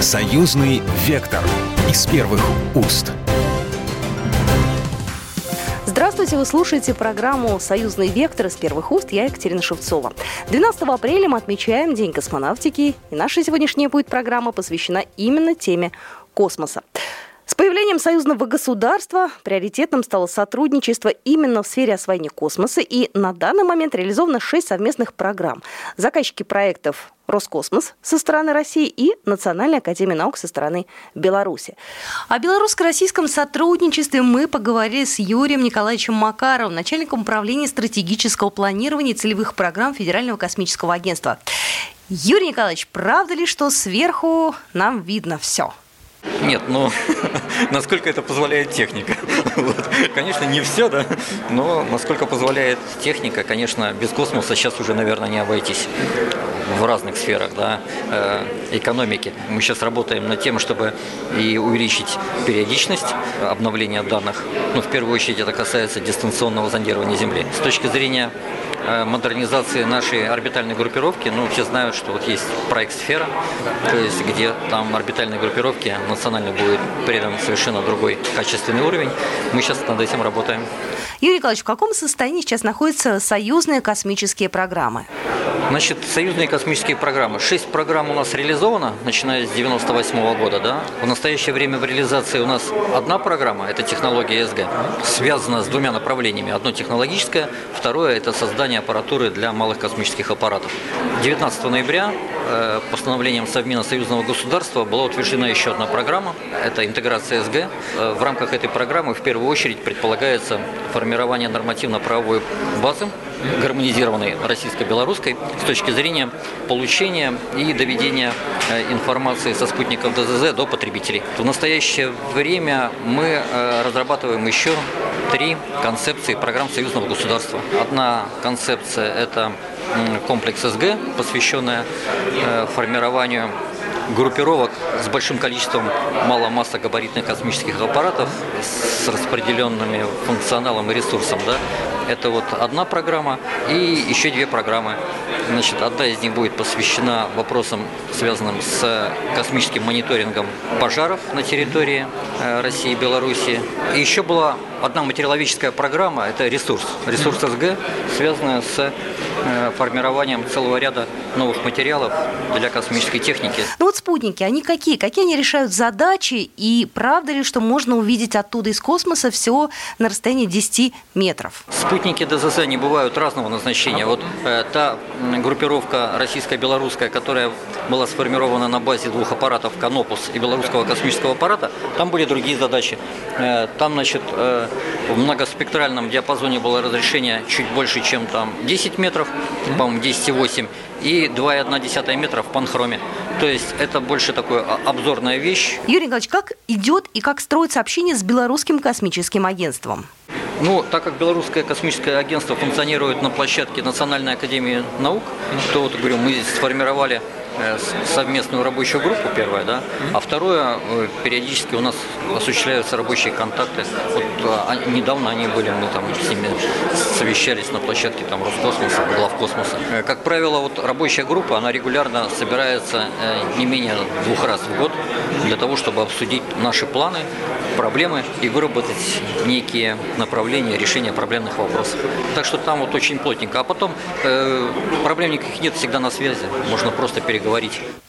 Союзный вектор из первых уст. Здравствуйте, вы слушаете программу «Союзный вектор» из первых уст. Я Екатерина Шевцова. 12 апреля мы отмечаем День космонавтики, и наша сегодняшняя будет программа посвящена именно теме космоса. Появлением союзного государства приоритетным стало сотрудничество именно в сфере освоения космоса, и на данный момент реализовано шесть совместных программ. Заказчики проектов Роскосмос со стороны России и Национальная академия наук со стороны Беларуси. О белорусско-российском сотрудничестве мы поговорили с Юрием Николаевичем Макаровым, начальником управления стратегического планирования и целевых программ Федерального космического агентства. Юрий Николаевич, правда ли, что сверху нам видно все? Нет, ну, насколько это позволяет техника. Вот. Конечно, не все, да, но насколько позволяет техника, конечно, без космоса сейчас уже, наверное, не обойтись в разных сферах да, э, экономики. Мы сейчас работаем над тем, чтобы и увеличить периодичность обновления данных. Ну, в первую очередь это касается дистанционного зондирования Земли. С точки зрения модернизации нашей орбитальной группировки. Ну, все знают, что вот есть проект «Сфера», то есть где там орбитальной группировке национально будет передан совершенно другой качественный уровень. Мы сейчас над этим работаем. Юрий Николаевич, в каком состоянии сейчас находятся союзные космические программы? Значит, союзные космические программы. Шесть программ у нас реализовано, начиная с 98 года. Да? В настоящее время в реализации у нас одна программа, это технология СГ, связана с двумя направлениями. Одно технологическое, второе – это создание аппаратуры для малых космических аппаратов. 19 ноября постановлением Совмина Союзного государства была утверждена еще одна программа, это интеграция СГ. Э, в рамках этой программы в первую очередь предполагается формирование нормативно-правовой базы гармонизированной российско-белорусской с точки зрения получения и доведения э, информации со спутников ДЗЗ до потребителей. В настоящее время мы э, разрабатываем еще три концепции программ союзного государства. Одна концепция – это комплекс СГ, посвященная э, формированию группировок с большим количеством маломассогабаритных космических аппаратов с распределенными функционалом и ресурсом. Да? Это вот одна программа и еще две программы. Значит, одна из них будет посвящена вопросам, связанным с космическим мониторингом пожаров на территории э, России и Беларуси. И еще была одна материаловедческая программа, это ресурс, ресурс СГ, связанная с формированием целого ряда новых материалов для космической техники. Ну вот спутники, они какие? Какие они решают задачи? И правда ли, что можно увидеть оттуда из космоса все на расстоянии 10 метров? Спутники ДЗЗ не бывают разного назначения. Вот э, та группировка российско-белорусская, которая была сформирована на базе двух аппаратов «Канопус» и белорусского космического аппарата, там были другие задачи. Э, там, значит, э, в многоспектральном диапазоне было разрешение чуть больше, чем там 10 метров, по-моему, 10,8 и 2,1 метра в панхроме. То есть это больше такая обзорная вещь. Юрий Николаевич, как идет и как строится общение с Белорусским космическим агентством? Ну, так как Белорусское космическое агентство функционирует на площадке Национальной академии наук, то вот, говорю, мы сформировали Э, совместную рабочую группу, первое, да, а второе, э, периодически у нас осуществляются рабочие контакты. Вот а, недавно они были, мы там с ними совещались на площадке там Роскосмоса, главкосмоса. Э, как правило, вот рабочая группа, она регулярно собирается не менее двух раз в год для того, чтобы обсудить наши планы, проблемы и выработать некие направления решения проблемных вопросов. Так что там вот очень плотненько. А потом э, проблем никаких нет, всегда на связи. Можно просто переговорить.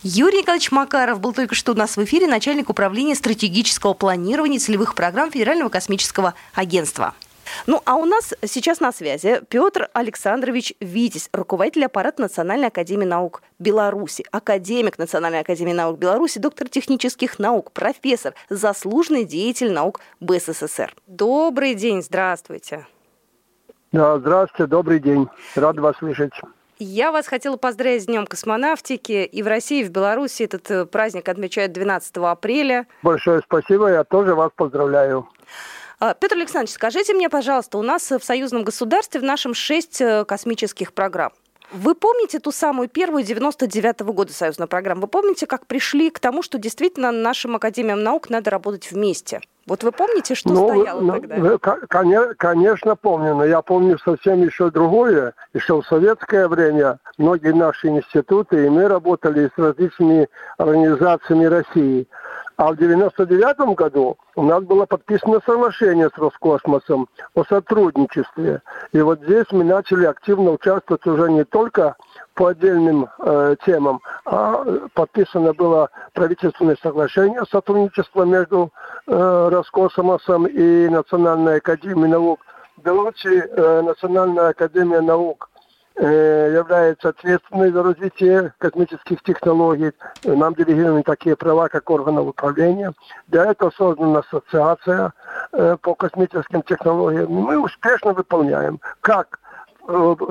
Юрий Николаевич Макаров был только что у нас в эфире, начальник управления стратегического планирования целевых программ Федерального космического агентства. Ну, а у нас сейчас на связи Петр Александрович Витязь, руководитель аппарата Национальной академии наук Беларуси, академик Национальной академии наук Беларуси, доктор технических наук, профессор, заслуженный деятель наук БССР. Добрый день, здравствуйте. Да, здравствуйте, добрый день. Рад вас слышать. Я вас хотела поздравить с Днем космонавтики. И в России, и в Беларуси этот э, праздник отмечают 12 апреля. Большое спасибо, я тоже вас поздравляю. А, Петр Александрович, скажите мне, пожалуйста, у нас в союзном государстве в нашем шесть э, космических программ. Вы помните ту самую первую 99 -го года союзную программу? Вы помните, как пришли к тому, что действительно нашим академиям наук надо работать вместе? Вот вы помните, что ну, стояло ну, тогда? Конечно, помню, но я помню совсем еще другое. Еще в советское время многие наши институты, и мы работали с различными организациями России. А в 99 году у нас было подписано соглашение с Роскосмосом о сотрудничестве. И вот здесь мы начали активно участвовать уже не только по отдельным э, темам, а подписано было правительственное соглашение о сотрудничестве между э, Роскосмосом и Национальной академией наук. В Беларуси э, Национальная академия наук Э, является ответственной за развитие космических технологий. Нам делегированы такие права, как органов управления. Для этого создана ассоциация э, по космическим технологиям. Мы успешно выполняем как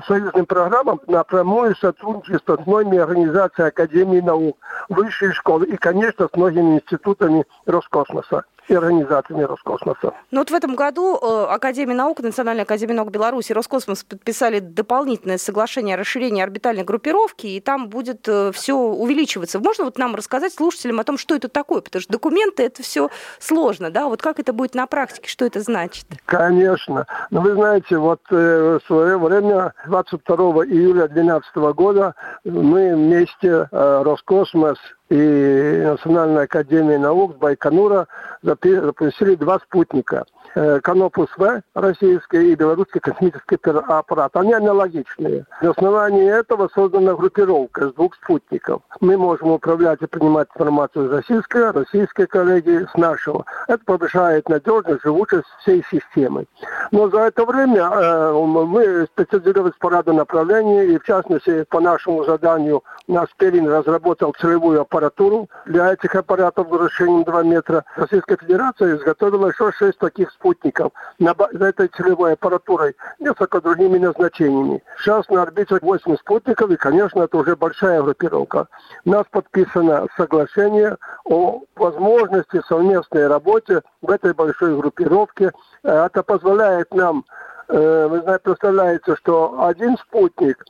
союзным программам напрямую сотрудничество с многими организациями Академии наук, высшей школы и, конечно, с многими институтами Роскосмоса и организациями Роскосмоса. Ну вот в этом году э, Академия наук, Национальная академия наук Беларуси и Роскосмос подписали дополнительное соглашение о расширении орбитальной группировки, и там будет э, все увеличиваться. Можно вот нам рассказать слушателям о том, что это такое? Потому что документы это все сложно, да? Вот как это будет на практике, что это значит? Конечно. Но ну, вы знаете, вот э, в свое время, 22 июля 2012 года, мы вместе, Роскосмос и Национальная академия наук Байконура запустили два спутника – Э, Канопус-В российский и белорусский космический аппарат. Они аналогичные. На основании этого создана группировка с двух спутников. Мы можем управлять и принимать информацию с российской, российской коллеги, с нашего. Это повышает надежность, живучесть всей системы. Но за это время э, мы специализировались по ряду направлений, и в частности по нашему заданию наш Пелин разработал целевую аппаратуру для этих аппаратов выращением 2 метра. Российская Федерация изготовила еще 6 таких спутников на, за этой целевой аппаратурой, несколько другими назначениями. Сейчас на орбите 8 спутников, и, конечно, это уже большая группировка. У нас подписано соглашение о возможности совместной работе в этой большой группировке. Э, это позволяет нам э, вы знаете, представляете, что один спутник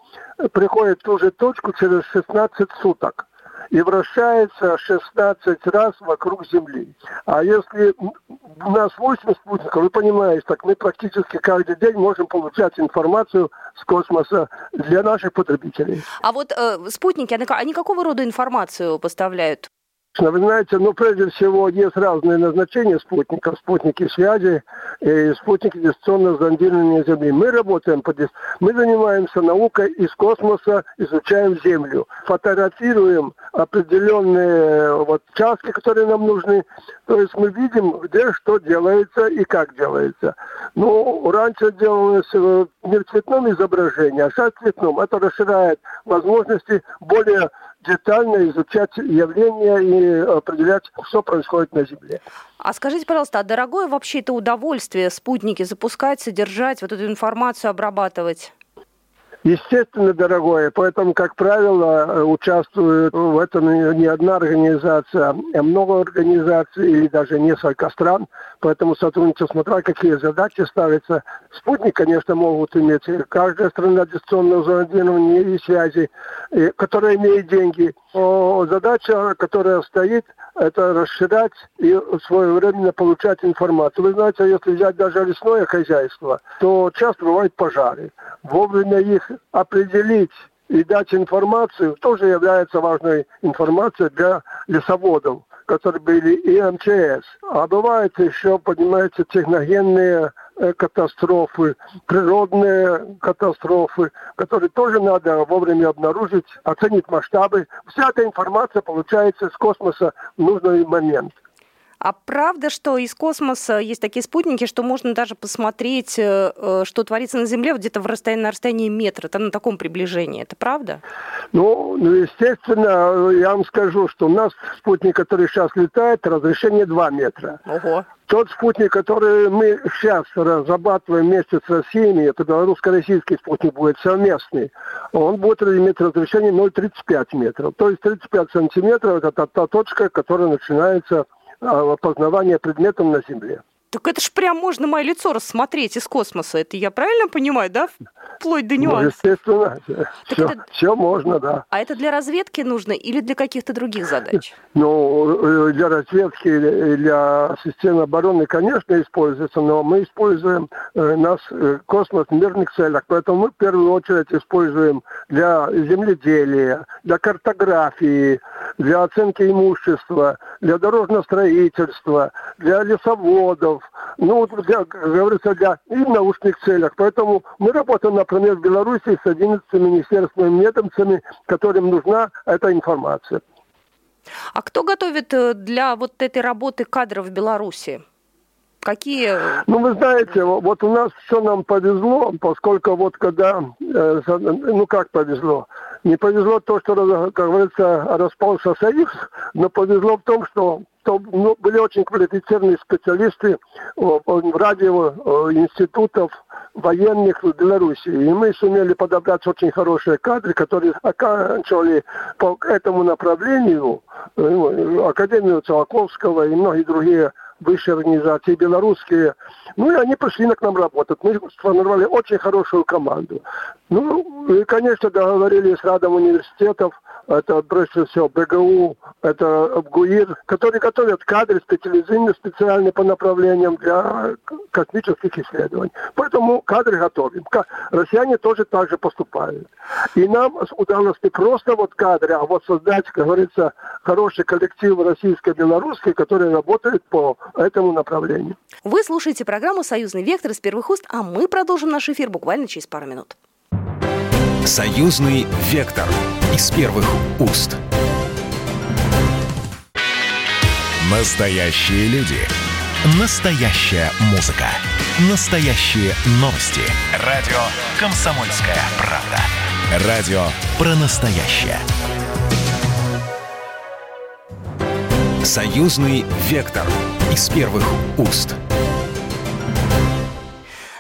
приходит в ту же точку через 16 суток и вращается 16 раз вокруг Земли. А если у нас 8 спутников, вы понимаете, так мы практически каждый день можем получать информацию с космоса для наших потребителей. А вот э, спутники, они, они какого рода информацию поставляют? Вы знаете, ну, прежде всего, есть разные назначения спутников. Спутники связи и спутники дистанционного зондирования Земли. Мы работаем по Мы занимаемся наукой из космоса, изучаем Землю. Фотографируем определенные вот участки, которые нам нужны. То есть мы видим, где что делается и как делается. Ну, раньше делалось не в цветном изображении, а сейчас в цветном. Это расширяет возможности более детально изучать явления и определять, что происходит на Земле. А скажите, пожалуйста, а дорогое вообще это удовольствие спутники запускать, содержать, вот эту информацию обрабатывать? Естественно, дорогое, поэтому, как правило, участвует в этом не одна организация, а много организаций или даже несколько стран, поэтому сотрудничество, смотря какие задачи ставятся. Спутник, конечно, могут иметь каждая страна дистанционного зондирования и связи, которая имеет деньги. Но задача, которая стоит, это расширять и своевременно получать информацию. Вы знаете, если взять даже лесное хозяйство, то часто бывают пожары. Вовремя их определить и дать информацию тоже является важной информацией для лесоводов, которые были и МЧС. А бывает еще, понимаете, техногенные э, катастрофы, природные катастрофы, которые тоже надо вовремя обнаружить, оценить масштабы. Вся эта информация получается из космоса в нужный момент. А правда, что из космоса есть такие спутники, что можно даже посмотреть, э, э, что творится на Земле вот где-то в расстоянии, на расстоянии метра, там на таком приближении. Это правда? Ну, ну, естественно, я вам скажу, что у нас спутник, который сейчас летает, разрешение 2 метра. Ого. Тот спутник, который мы сейчас разрабатываем вместе с Россией, это белорусско-российский спутник будет совместный, он будет иметь разрешение 0,35 метров. То есть 35 сантиметров – это та, та точка, которая начинается а, опознавания предметов на Земле. Так это ж прям можно мое лицо рассмотреть из космоса. Это я правильно понимаю, да? Вплоть до Ну, нюансов. естественно, все, это- все можно, да. А это для разведки нужно или для каких-то других задач? Ну, э, для разведки, и для системы обороны, конечно, используется, но мы используем э, э, космос в мирных целях, поэтому мы в первую очередь используем для земледелия, для картографии, для оценки имущества, для дорожного строительства, для лесоводов, ну, вот для, как говорится, для и в научных целях. Поэтому мы работаем, например, в Беларуси с 11 министерствами ведомствами, которым нужна эта информация. А кто готовит э, для вот этой работы кадров в Беларуси? Какие... э, Ну, вы знаете, во- вот у нас все нам повезло, поскольку вот когда, э, ну как повезло, не повезло то, что, как говорится, распался союз, но повезло в том, что то, ну, были очень квалифицированные специалисты в радио военных в Беларуси. И мы сумели подобрать очень хорошие кадры, которые оканчивали по этому направлению э, Академию Циолковского и многие другие высшие организации, белорусские. Ну и они пришли к нам работать. Мы сформировали очень хорошую команду. Ну и, конечно, договорились с радом университетов, это прежде всего БГУ, это ГУИР, которые готовят кадры специализированные, специальные по направлениям для космических исследований. Поэтому кадры готовим. Россияне тоже так же поступают. И нам удалось не просто вот кадры, а вот создать, как говорится, хороший коллектив российско-белорусский, который работает по этому направлению. Вы слушаете программу «Союзный вектор» из первых уст, а мы продолжим наш эфир буквально через пару минут. Союзный вектор из первых уст. Настоящие люди. Настоящая музыка. Настоящие новости. Радио «Комсомольская правда». Радио про настоящее. Союзный вектор из первых уст.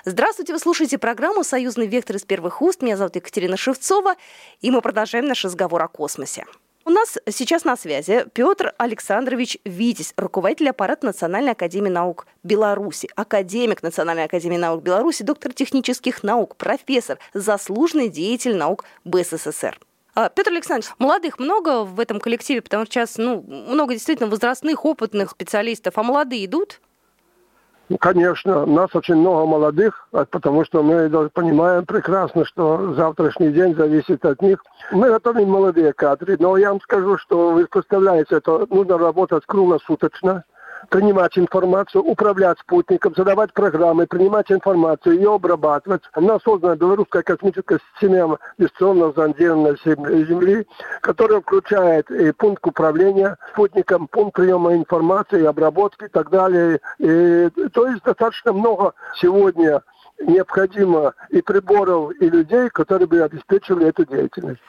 Здравствуйте, вы слушаете программу «Союзный вектор» из первых уст. Меня зовут Екатерина Шевцова, и мы продолжаем наш разговор о космосе. У нас сейчас на связи Петр Александрович Витязь, руководитель аппарата Национальной академии наук Беларуси, академик Национальной академии наук Беларуси, доктор технических наук, профессор, заслуженный деятель наук БССР. А, Петр Александрович, молодых много в этом коллективе, потому что сейчас ну, много действительно возрастных, опытных специалистов, а молодые идут? Ну, Конечно, нас очень много молодых, а потому что мы понимаем прекрасно, что завтрашний день зависит от них. Мы готовим молодые кадры, но я вам скажу, что вы представляете, это нужно работать круглосуточно, принимать информацию, управлять спутником, задавать программы, принимать информацию, ее обрабатывать. У нас создана белорусская космическая система дистанционного зондирования Зем- Земли, которая включает и пункт управления спутником, пункт приема информации, обработки и так далее. И, то есть достаточно много сегодня необходимо и приборов, и людей, которые бы обеспечивали эту деятельность.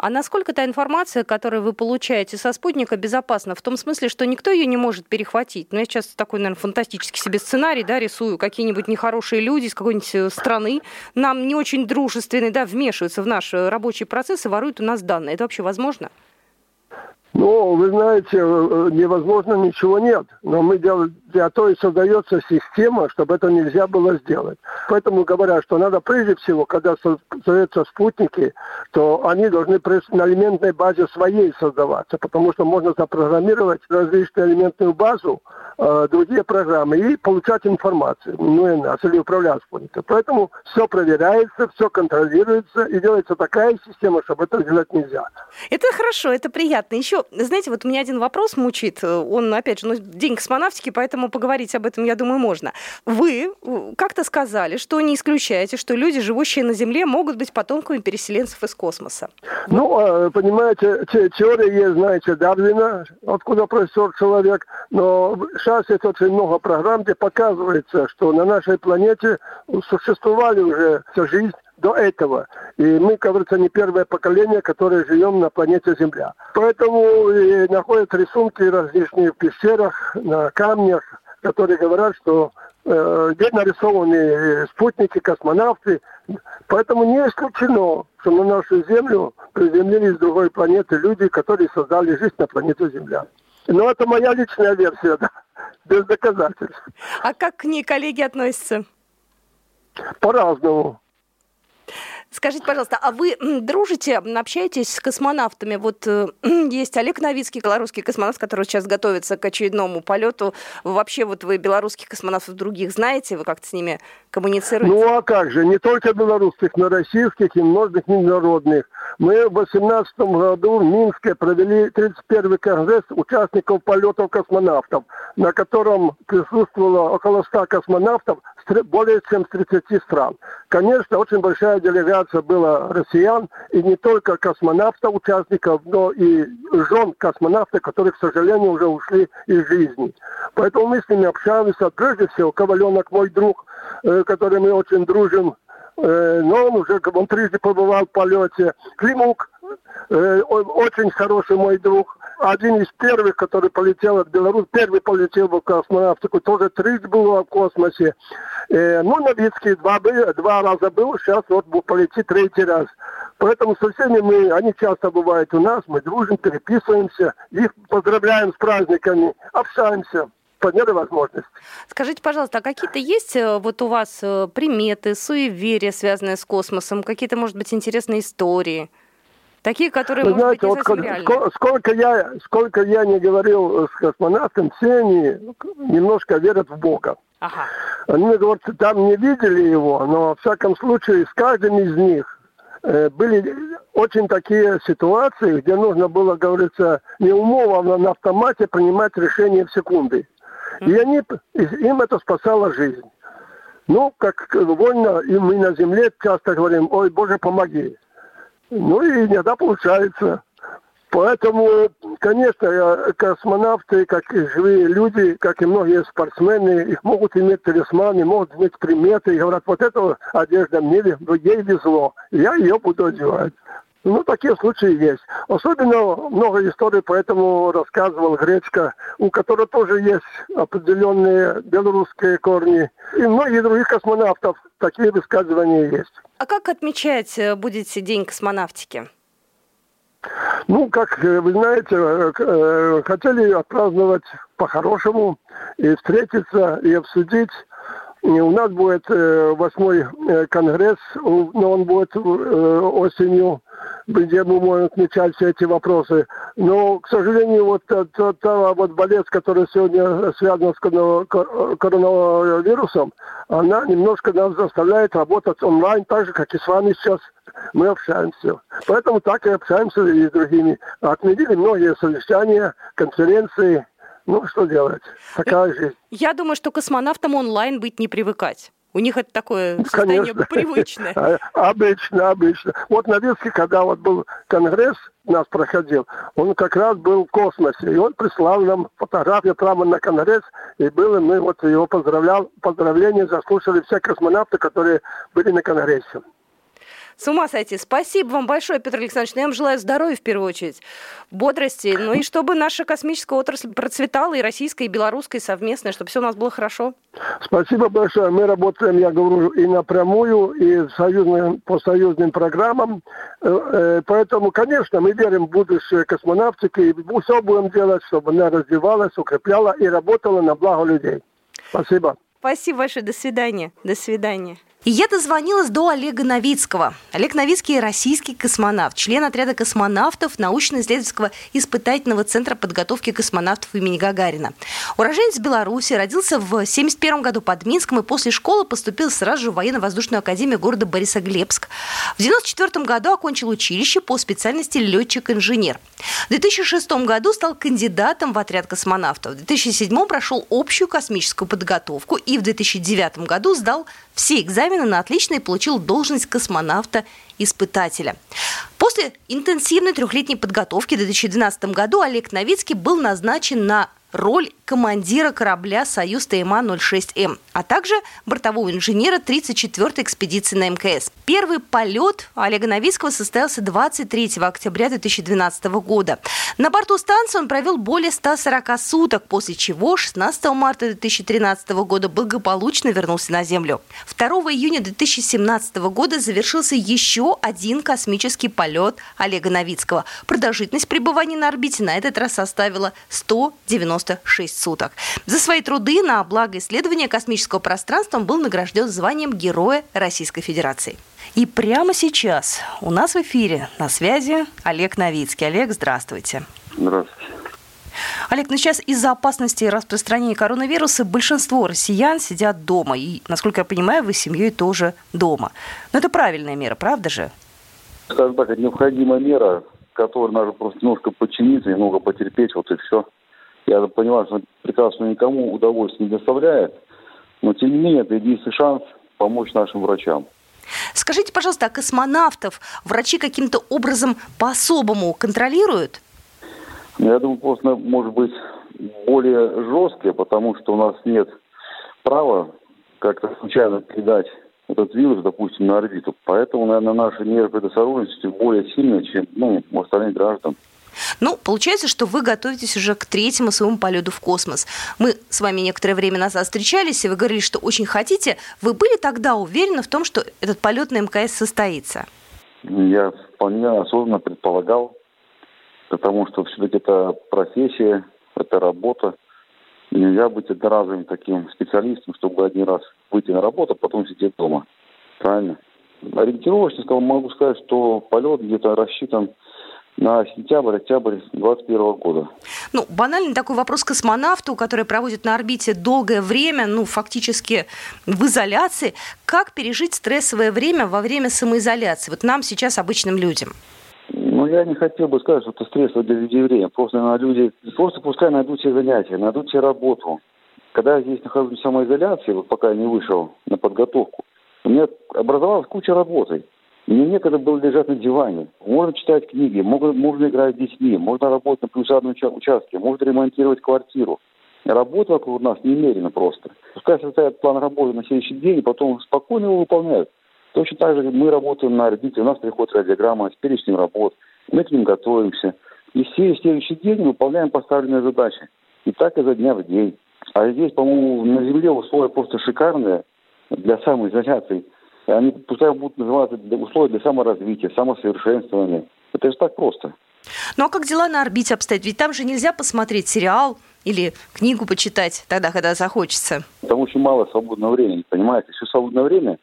А насколько та информация, которую вы получаете со спутника, безопасна? В том смысле, что никто ее не может перехватить. Ну, я сейчас такой, наверное, фантастический себе сценарий, да, рисую. Какие-нибудь нехорошие люди из какой-нибудь э, страны, нам не очень дружественные, да, вмешиваются в наш э, рабочий процесс и воруют у нас данные. Это вообще возможно? Ну, вы знаете, э, невозможно ничего нет. Но мы делаем, для того и создается система, чтобы это нельзя было сделать. Поэтому говорят, что надо прежде всего, когда создаются спутники, то они должны на элементной базе своей создаваться, потому что можно запрограммировать различную элементную базу, э, другие программы и получать информацию, ну, нас, или управлять спутником. Поэтому все проверяется, все контролируется и делается такая система, чтобы это делать нельзя. Это хорошо, это приятно. Еще, знаете, вот у меня один вопрос мучит. Он, опять же, ну, день космонавтики, поэтому поговорить об этом, я думаю, можно. Вы э, как-то сказали, что не исключаете, что люди, живущие на Земле, могут быть потомками переселенцев из космоса. Ну, э, понимаете, те- теория есть, знаете, Дарвина, откуда профессор человек, но сейчас есть очень много программ, где показывается, что на нашей планете существовали уже вся жизнь до этого. И мы, как говорится, не первое поколение, которое живем на планете Земля. Поэтому и находят рисунки различные в пещерах, на камнях, которые говорят, что э, где нарисованы спутники, космонавты. Поэтому не исключено, что на нашу Землю приземлились с другой планеты люди, которые создали жизнь на планете Земля. Но это моя личная версия, да. без доказательств. А как к ней коллеги относятся? По-разному. Скажите, пожалуйста, а вы дружите, общаетесь с космонавтами? Вот э, есть Олег Новицкий, белорусский космонавт, который сейчас готовится к очередному полету. Вообще, вот вы белорусских космонавтов других знаете? Вы как-то с ними коммуницируете? Ну, а как же? Не только белорусских, но и российских и многих международных. Мы в 2018 году в Минске провели 31-й конгресс участников полетов космонавтов, на котором присутствовало около 100 космонавтов более чем с 30 стран. Конечно, очень большая делегация была россиян, и не только космонавтов, участников, но и жен космонавтов, которые, к сожалению, уже ушли из жизни. Поэтому мы с ними общаемся. Прежде всего, Коваленок, мой друг, э, который мы очень дружим, но он уже он трижды побывал в полете. Климук, э, очень хороший мой друг один из первых, который полетел от Беларуси, первый полетел в космонавтику, тоже трижды был в космосе. Э, ну, Новицкий два, два раза был, сейчас вот полетит третий раз. Поэтому со всеми мы, они часто бывают у нас, мы дружим, переписываемся, их поздравляем с праздниками, общаемся по мере возможности. Скажите, пожалуйста, а какие-то есть э, вот у вас э, приметы, суеверия, связанные с космосом, какие-то, может быть, интересные истории? Такие, которые, Вы знаете, быть, вот сколько, сколько, я, сколько я не говорил с космонавтом, все они немножко верят в Бога. Ага. Они мне говорят, там не видели его, но в всяком случае с каждым из них э, были очень такие ситуации, где нужно было, говорится, не умом, а на автомате принимать решения в секунды. И они, им это спасало жизнь. Ну, как вольно, и мы на земле часто говорим, ой, Боже, помоги. Ну и иногда получается. Поэтому, конечно, космонавты, как и живые люди, как и многие спортсмены, их могут иметь талисманы, могут иметь приметы, и говорят, вот эта одежда мне, ей везло, я ее буду одевать. Ну, такие случаи есть. Особенно много историй, поэтому рассказывал Гречка, у которого тоже есть определенные белорусские корни. И многие других космонавтов такие высказывания есть. А как отмечать э, будете День космонавтики? Ну, как э, вы знаете, э, хотели отпраздновать по-хорошему и встретиться, и обсудить. И у нас будет восьмой конгресс, но он будет осенью где мы можем отмечать все эти вопросы. Но, к сожалению, вот та, вот болезнь, которая сегодня связана с коронавирусом, она немножко нас заставляет работать онлайн, так же, как и с вами сейчас мы общаемся. Поэтому так и общаемся и с другими. Отменили многие совещания, конференции. Ну, что делать? Такая жизнь. Я думаю, что космонавтам онлайн быть не привыкать. У них это такое состояние Конечно. привычное. Обычно, обычно. Вот на Виске, когда вот был конгресс, нас проходил, он как раз был в космосе, и он прислал нам фотографию прямо на конгресс, и было, мы вот его поздравлял, поздравления заслушали все космонавты, которые были на конгрессе. С ума сойти. Спасибо вам большое, Петр Александрович. Ну, я вам желаю здоровья в первую очередь, бодрости. Ну и чтобы наша космическая отрасль процветала, и российская, и белорусская, и совместная, чтобы все у нас было хорошо. Спасибо большое. Мы работаем, я говорю, и напрямую, и союзным, по союзным программам. Э, э, поэтому, конечно, мы верим в будущее космонавтики, и все будем делать, чтобы она развивалась, укрепляла и работала на благо людей. Спасибо. Спасибо большое. До свидания. До свидания. И я дозвонилась до Олега Новицкого. Олег Новицкий – российский космонавт, член отряда космонавтов научно-исследовательского испытательного центра подготовки космонавтов имени Гагарина. Уроженец Беларуси, родился в 1971 году под Минском и после школы поступил сразу же в военно-воздушную академию города Борисоглебск. В 1994 году окончил училище по специальности летчик-инженер. В 2006 году стал кандидатом в отряд космонавтов. В 2007 прошел общую космическую подготовку и в 2009 году сдал все экзамены на отлично и получил должность космонавта-испытателя. После интенсивной трехлетней подготовки в 2012 году Олег Новицкий был назначен на роль командира корабля «Союз ТМА-06М», а также бортового инженера 34-й экспедиции на МКС. Первый полет Олега Новицкого состоялся 23 октября 2012 года. На борту станции он провел более 140 суток, после чего 16 марта 2013 года благополучно вернулся на Землю. 2 июня 2017 года завершился еще один космический полет Олега Новицкого. Продолжительность пребывания на орбите на этот раз составила 196 суток. За свои труды на благо исследования космического пространства он был награжден званием Героя Российской Федерации. И прямо сейчас у нас в эфире на связи Олег Новицкий. Олег, здравствуйте. Здравствуйте. Олег, ну сейчас из-за опасности распространения коронавируса большинство россиян сидят дома. И, насколько я понимаю, вы с семьей тоже дома. Но это правильная мера, правда же? Скажем так, это необходимая мера, которой надо просто немножко подчиниться, немного потерпеть, вот и все. Я понимаю, что прекрасно никому удовольствия не доставляет, но тем не менее это единственный шанс помочь нашим врачам. Скажите, пожалуйста, а космонавтов врачи каким-то образом по-особому контролируют? Ну, я думаю, просто может быть более жесткие, потому что у нас нет права как-то случайно передать этот вирус, допустим, на орбиту. Поэтому, наверное, наши меры предосторожности более сильные, чем ну, у остальных граждан. Ну, получается, что вы готовитесь уже к третьему своему полету в космос. Мы с вами некоторое время назад встречались, и вы говорили, что очень хотите. Вы были тогда уверены в том, что этот полет на МКС состоится? Я вполне осознанно предполагал, потому что все-таки это профессия, это работа. И нельзя быть одноразовым таким специалистом, чтобы один раз выйти на работу, а потом сидеть дома. Правильно? Ориентировочно могу сказать, что полет где-то рассчитан на сентябрь-октябрь 2021 года. Ну, банальный такой вопрос космонавту, который проводит на орбите долгое время, ну, фактически в изоляции. Как пережить стрессовое время во время самоизоляции? Вот нам сейчас, обычным людям. Ну, я не хотел бы сказать, что это стрессово для людей время. Просто на люди, просто пускай найдут себе занятия, найдут себе работу. Когда я здесь нахожусь в самоизоляции, вот пока я не вышел на подготовку, у меня образовалась куча работы. Мне некогда было лежать на диване. Можно читать книги, можно, можно играть с детьми, можно работать на плюсадном участке, можно ремонтировать квартиру. Работа вокруг нас немерено просто. Пускай составят план работы на следующий день, и потом спокойно его выполняют. Точно так же мы работаем на орбите, у нас приходит радиограмма с перечнем работ, мы к ним готовимся. И все следующий день выполняем поставленные задачи. И так изо дня в день. А здесь, по-моему, на Земле условия просто шикарные для самоизоляции – они пускай будут называться условия для саморазвития, самосовершенствования. Это же так просто. Ну а как дела на орбите обстоят? Ведь там же нельзя посмотреть сериал или книгу почитать тогда, когда захочется. Там очень мало свободного времени, понимаете? Все свободное время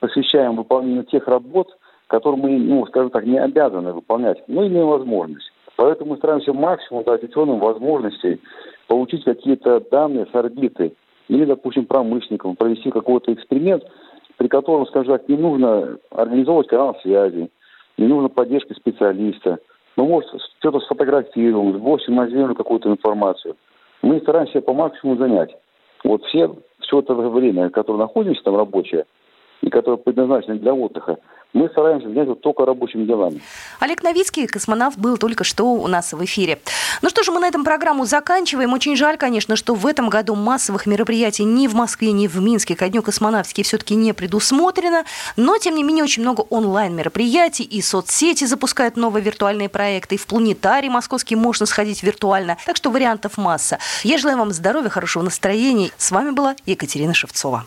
посвящаем выполнению тех работ, которые мы, ну, скажем так, не обязаны выполнять, но имеем возможность. Поэтому мы стараемся максимум дать ученым возможностей получить какие-то данные с орбиты или, допустим, промышленникам, провести какой-то эксперимент – при котором, скажем так, не нужно организовывать канал связи, не нужно поддержки специалиста. Мы, может, что-то сфотографируем, сбросим на землю какую-то информацию. Мы стараемся по максимуму занять. Вот все, все это время, которое находимся там рабочее, и которое предназначено для отдыха, мы стараемся заняться только рабочими делами. Олег Новицкий, космонавт, был только что у нас в эфире. Ну что же, мы на этом программу заканчиваем. Очень жаль, конечно, что в этом году массовых мероприятий ни в Москве, ни в Минске ко Дню космонавтики все-таки не предусмотрено. Но, тем не менее, очень много онлайн-мероприятий, и соцсети запускают новые виртуальные проекты, и в планетарий московский можно сходить виртуально. Так что вариантов масса. Я желаю вам здоровья, хорошего настроения. С вами была Екатерина Шевцова.